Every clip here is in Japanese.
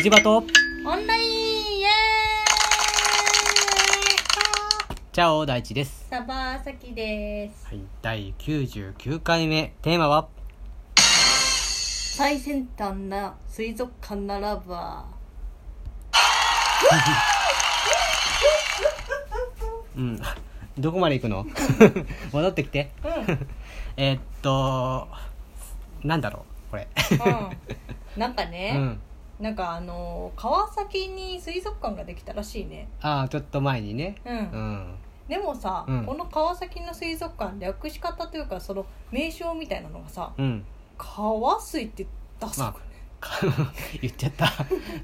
キジバト。オンラインイエーイ。チャオ大地です。サバーサキです。はい第99回目。テーマは？最先端な水族館ならば。うん。どこまで行くの？戻ってきて。うん、うん、えーっとなんだろうこれ。なんかうね、んなんかあのー川崎に水族館ができたらしいね。ああちょっと前にね。うん、うん。でもさ、うん。この川崎の水族館略し方というかその名称みたいなのがさうん。川水って出すまか 言っちゃった。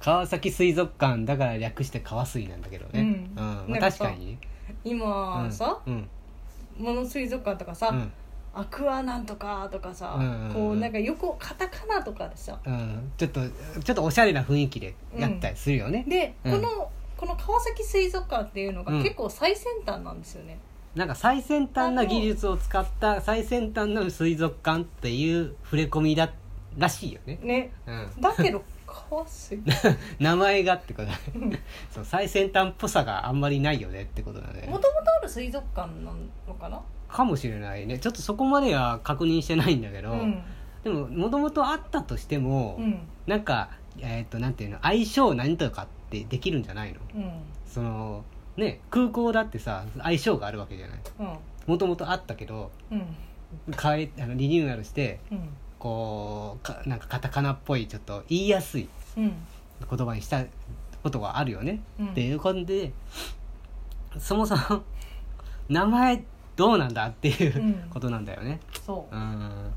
川崎水族館だから略して川水なんだけどね。うん。まあ、なんかさ確かに。今さ、うん。もの水族館とかさ、うんアクアなんとかとかさ、うんうんうん。こうなんかよくカタカナとかでさ。うん、ちょっとちょっとおしゃれな雰囲気でやったりするよね、で、うん。このこの川崎水族館っていうのがうん。結構最先端なんですよね、なんか最先端な技術を使った最先端な水族館っていう触れ込みだらしいよね、ね。うん、だけど川水 名前がってことだそう最先端っぽさがあんまりないよねってことだね。もともとある水族館なのかな？かもしれないね。ちょっとそこまでは確認してないんだけど、うん。でももともとあったとしても、うん。なんかえっ、となんていうの相性何とかってできるんじゃないの？うん。そのね空港だってさ相性があるわけじゃない？うん。もともとあったけどうん。変えあのリニューアルしてうん。こうかなんかカタカナっぽいちょっと言いやすいうん。言葉にしたことがあるよね、うん。っていうことでそもそも名前どうなんだっていううん。ことなんだよね。そう。ん。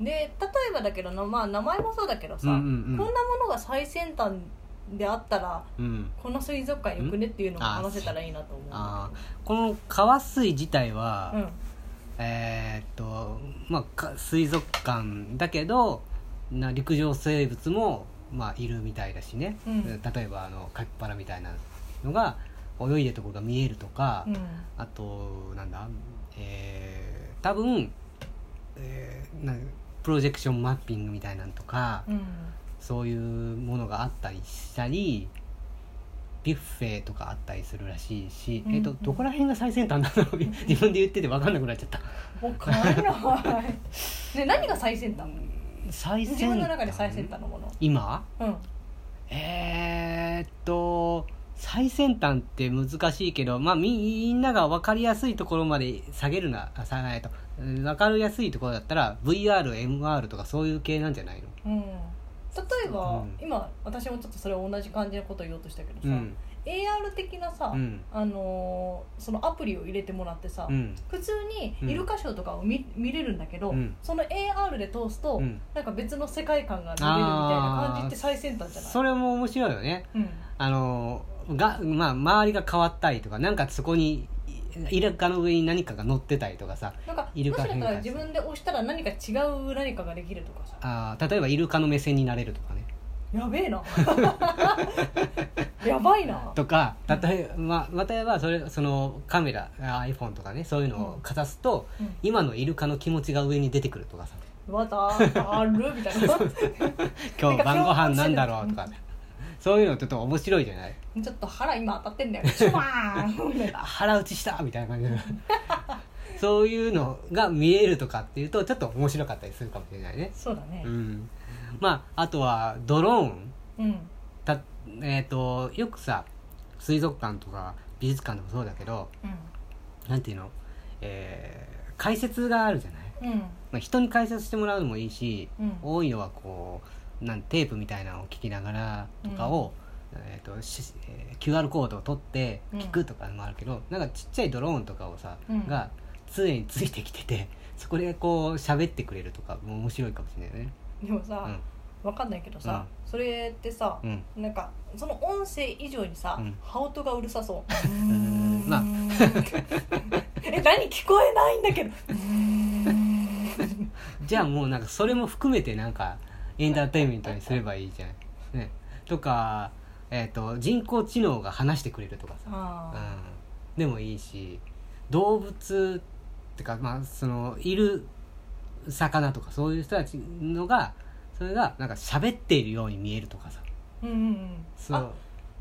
うで例えばだけどなまあ名前もそうだけどさ、うんうんうん。こんなものが最先端であったらうん。この水族館よくねっていうのも話せたらいいなと思う。んあだこの川水自体は、けどえーっとまあか水族館だけどな陸上生物も、まあ、いるみたいだしね、うん。例えばあのカピバラみたいなのが泳いでるところが見えるとか、うん。あとなんだえー、多分、えーなプロジェクションマッピングみたいなのとか、うん。そういうものがあったりしたりビュッフェとかあったりするらしいし、うんえっとどこら辺が最先端なの？自分で言ってて分かんなくなっちゃった。わかんない。ね何が最先端？最先端自分の中で最先端のもの。今？うん。えー、っと最先端って難しいけどまあみみんなが分かりやすいところまで下げるなあさえっと。うん分かりやすいところだったら VRMR とかそういう系なんじゃないの？うん。例えば、うん。今私もちょっとそれ同じ感じのことを言おうとしたけどさ、うん。AR 的なさ、うん。あのーそのアプリを入れてもらってさ、うん。普通にイルカショーとかを見,、見れるんだけど、うん。その AR で通すと、うん。なんか別の世界観が見れるみたいな感じって最先端じゃない？それも面白いよね。うん。あのが、まあ、周りが変わったりとかなんかそこにイルカの上に何かが乗ってたりとかさなんかイルカ変化自分で押したら何か違う何かができるとかさ。あー例えばイルカの目線になれるとかね。やべえな。やばいな。とか例えば、まあ、例えばそれそのカメラあ iPhone とかねそういうのをかざすと、うん。今のイルカの気持ちが上に出てくるとかさ。またある？みたいな。今日晩ご飯なんだろうとかそういうのちょっと面白いじゃない？ちょっと腹今当たってんだよシュワーンみたいな 腹打ちしたみたいな感じ。で そういうのが見えるとかっていうとちょっと面白かったりするかもしれないね。そうだね。うん。まああとはドローン。うん。たえっ、とよくさ水族館とか美術館でもそうだけどうなんていうの、えー解説があるじゃない、んうん。まあ、人に解説してもらうのもいいし、うん。多いのはこうなんテープみたいなのを聞きながらとかを、えーとしえー QR コードを取って聞くとかもあるけど、なんかちっちゃいドローンとかをさ、うん。が常についてきてて そこでこう喋ってくれるとかも面白いかもしれないね。でもさ、うん。わかんないけどさ、それってさ、うん。なんかその音声以上にさ、うん。羽音がうるさそう ん。まあ。え何聞こえないんだけど。じゃあもうなんかそれも含めてなんかエンターテインメントにすればいいじゃない。ね、とか、えー、と人工知能が話してくれるとかさ、あうん、でもいいし動物ってかまあそのいる魚とかそういう人たちのがそれがなんか喋っているように見えるとかさ、ーうんうんうん。そう。あ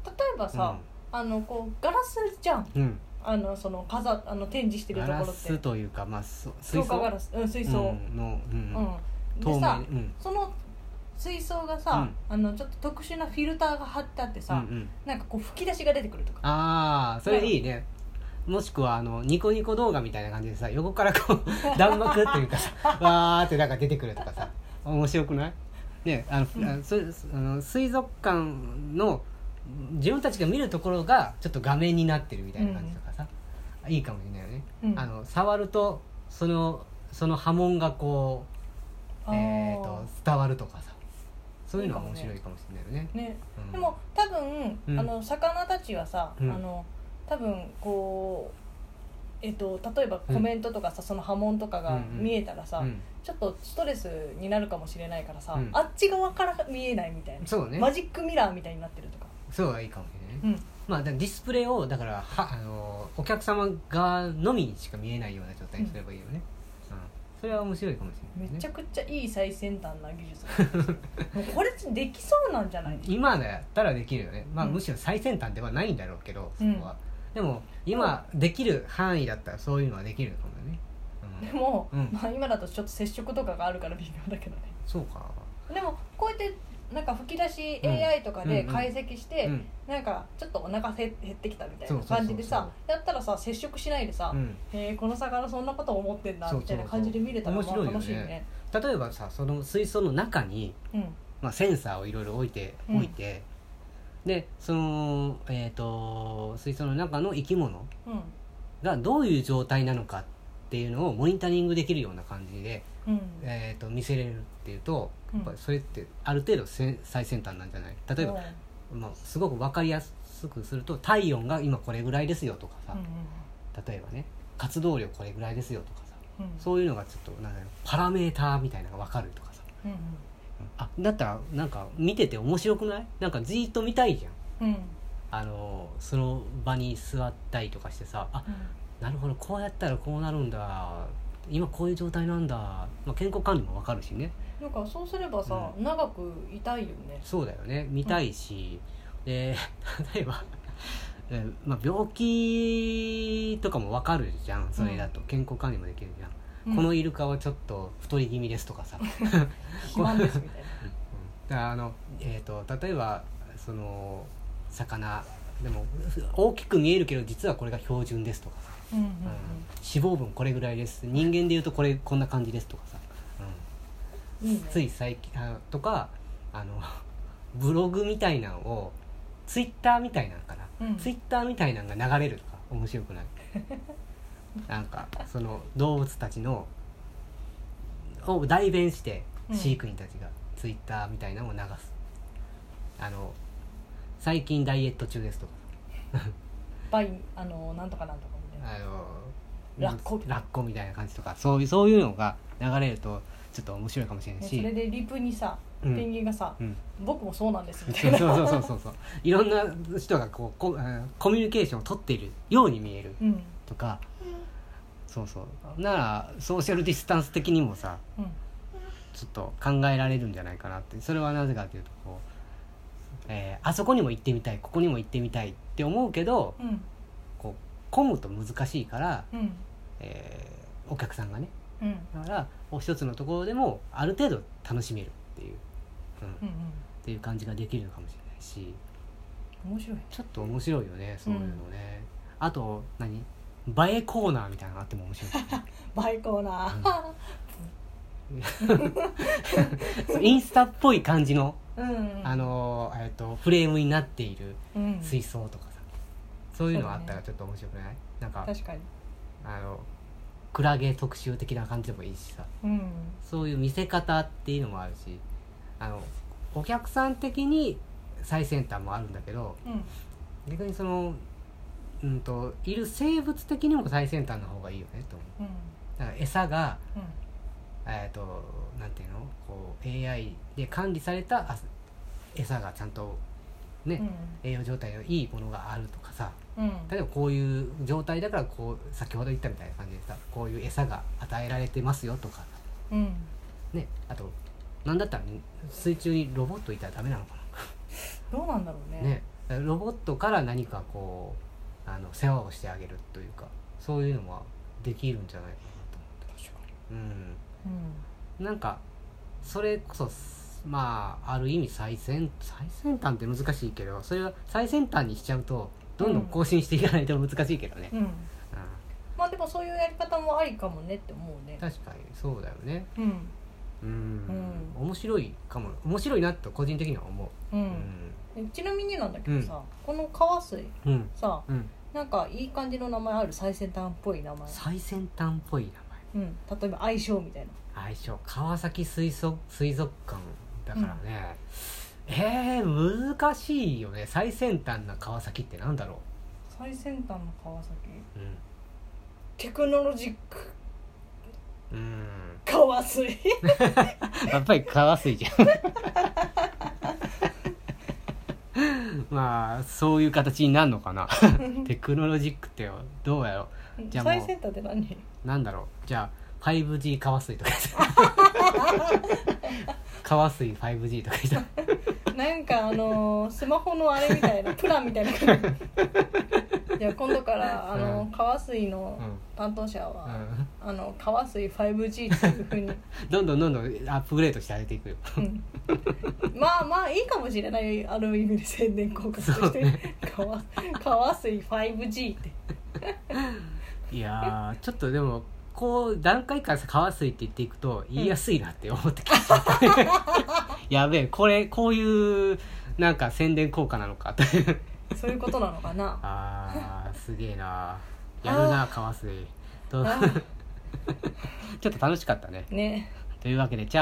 例えばさ、あのこうガラスじゃん。うん、うん、あのその飾あの展示してるガところって。ラスというかまあそ水強槽化ガラス。うん水槽。うん。の、ううん。ん、透明でさうん。その水槽がさ、あのちょっと特殊なフィルターが貼ってあってさ、うんうん、なんかこう吹き出しが出てくるとか。ああそれいいね。もしくはあのニコニコ動画みたいな感じでさ横からこう 弾幕っていうかさわーってなんか出てくるとかさ面白くない？ねあの、うん。あそあの水族館の自分たちが見るところがちょっと画面になってるみたいな感じとかさ、いいかもしれないよね、うん。あの触るとそのその波紋がこう、えー、と伝わるとかさそういうのは面白いかもしれないよね。ね。うん。でも多分、うん。あの魚たちはさ、うん。あの多分こうえっと例えばコメントとかさ、その波紋とかがうんうん。見えたらさ、うん。ちょっとストレスになるかもしれないからさ、うん。あっち側から見えないみたいな、そうね。マジックミラーみたいになってるとか、そうはいいかもしれないね、うん、まあ、ディスプレイをだからはあのお客様側のみにしか見えないような状態にすればいいよね、うんそれは面白いかもしれめない、ね、ちゃくちゃいい最先端な技術 もうこれできそうなんじゃない？今だったらできるよね、まあ、うん。むしろ最先端ではないんだろうけどそうん。こは、でも今できる範囲だったらそういうのはできるかもね、うん、でも、うん。まあ、今だとちょっと接触とかがあるから微妙だけどね。そうか。でもこうやってなんか吹き出しうん。AI とかでうんうん。解析して、うん。なんかちょっとお腹減ってきたみたいな感じでさやったらさ接触しないでさ、うん。へえこの魚そんなこと思ってんだみたいな感じで見れたらまあそうそう面楽しいね。白いよね。例えばさその水槽の中に、うん。まあ、センサーをいろいろ置いてうん。置いて、でその、えー、と水槽の中の生き物うん。がどういう状態なのかっていうのをモニタリングできるような感じで、うん。えー、と見せれるっていうとうん。やっぱりそれってある程度せ最先端なんじゃない？例えば、まあ、すごく分かりやすくすると体温が今これぐらいですよとかさ、うんうん例えばね活動量これぐらいですよとかさ。うん。そういうのがちょっとなんだろうパラメーターみたいなのが分かるとかさ。うんうん。あだったらなんか見てて面白くない？なんかじーっと見たいじゃん。うん。あのその場に座ったりとかしてさあなるほどこうやったらこうなるんだ。今こういう状態なんだ、まあ、健康管理も分かるしね。なんかそうすればさ、長くいたいよね。そうだよね。見たいし、で 例えば、えーまあ、病気とかも分かるじゃん。それだと、健康管理もできるじゃん、うん。このイルカはちょっと太り気味ですとかさ。肥満ですみたいな。あの、えー、と例えばその魚。でも大きく見えるけど実はこれが標準ですとかさ、うんうんうん。脂肪分これぐらいです。人間でいうとこれこんな感じですとかさ、うん。つい最近あとかあの ブログみたいなのをツイッターみたいなのかな、うん。ツイッターみたいなのが流れるとか面白くない？なんかその動物たちのを代弁してうん。飼育員たちがツイッターみたいなのを流す、あの最近ダイエット中ですとか。バイあのなんとかなんとかあのラッコラッコみたいな感じとかそういうそういうのが流れるとちょっと面白いかもしれないし、ねそれでリプにさペうん。ンギンがさうん「僕もそうなんです」みたそいうなそうそうそうそう。いろんな人がこうこあコミュニケーションを取っているように見えるうんとか。そうそう。ならソーシャルディスタンス的にもさうんちょっと考えられるんじゃないかなって。それはなぜかというとこう、えーあそこにも行ってみたいここにも行ってみたいって思うけど混むと難しいから、うん。えーお客さんがね。うん。だからお一つのところでもある程度楽しめるっていう、うん。っうん。ていう感じができるのかもしれないし。うん面白い。ちょっと面白いよねそういうのね、あと何？映えコーナーみたいなのあっても面白い、バイコーナー。インスタっぽい感じの、うん。あのーえっとフレームになっているうん。水槽とかさ、そういうのあったらちょっと面白くない、なんか確かに。あのクラゲ特集的な感じでもいいしさ。うん。そういう見せ方っていうのもあるしあのお客さん的に最先端もあるんだけどうん。逆にその、うん、といる生物的にも最先端の方がいいよねと思う。うん。だから餌がうん。えっ、となんていうの？こう AI で管理されたあ餌がちゃんとね、栄養状態のいいものがあるとかさうん。例えばこういう状態だからこう先ほど言ったみたいな感じでさこういう餌が与えられてますよとか。うん。ねあとなんだったら水中にロボットいたらダメなのかどうなんだろうね。ねロボットから何かこうあの世話をしてあげるというかそういうのはできるんじゃないか確かなと思って。に。うん。なんかそれこそまあある意味最先最先端って難しいけどそれは最先端にしちゃうとどんどん更新していかないと難しいけどね、うん、うん、うんまあでもそういうやり方もありかもねって思うね。確かに。そうだよね。うん。うん。うん。面白いかも。面白いなと個人的には思う。うん、ちなみになんだけどさ、この川水さうん、なん。かいい感じの名前ある最先端っぽい名前。最先端っぽい名前。うん。例えば相性みたいな。相性。川崎水族水族館だからね、えー、難しいよね。最先端な川崎ってなんだろ最先端の川崎？うテクノロジック。うん、うん、川水。やっぱり川水じゃん。まあそういう形になるのかな？テクノロジックってどうやろじゃあ最先端って何？うなんだろう？じゃあ 5G 川水とか川水 5G とか言った なんかあのースマホのあれみたいな プランみたいなじ。ゃあ今度からあのうん。川水のうん。担当者は、うん。あの川水 5G っていうふうに、どんどんどんどんアップグレードしてあげていくよ。うん。まあまあいいかもしれないある意味で宣伝効果として、川川水 5G って。いやーちょっとでもこう段階から川水って言っていくと言いやすいなって思ってきちゃった、やべえこれこういうなんか宣伝効果なのかと。いうそういうことなのかな。あーすげえな。やるな川水とあ ちょっと楽しかったね。ね。というわけでチャオ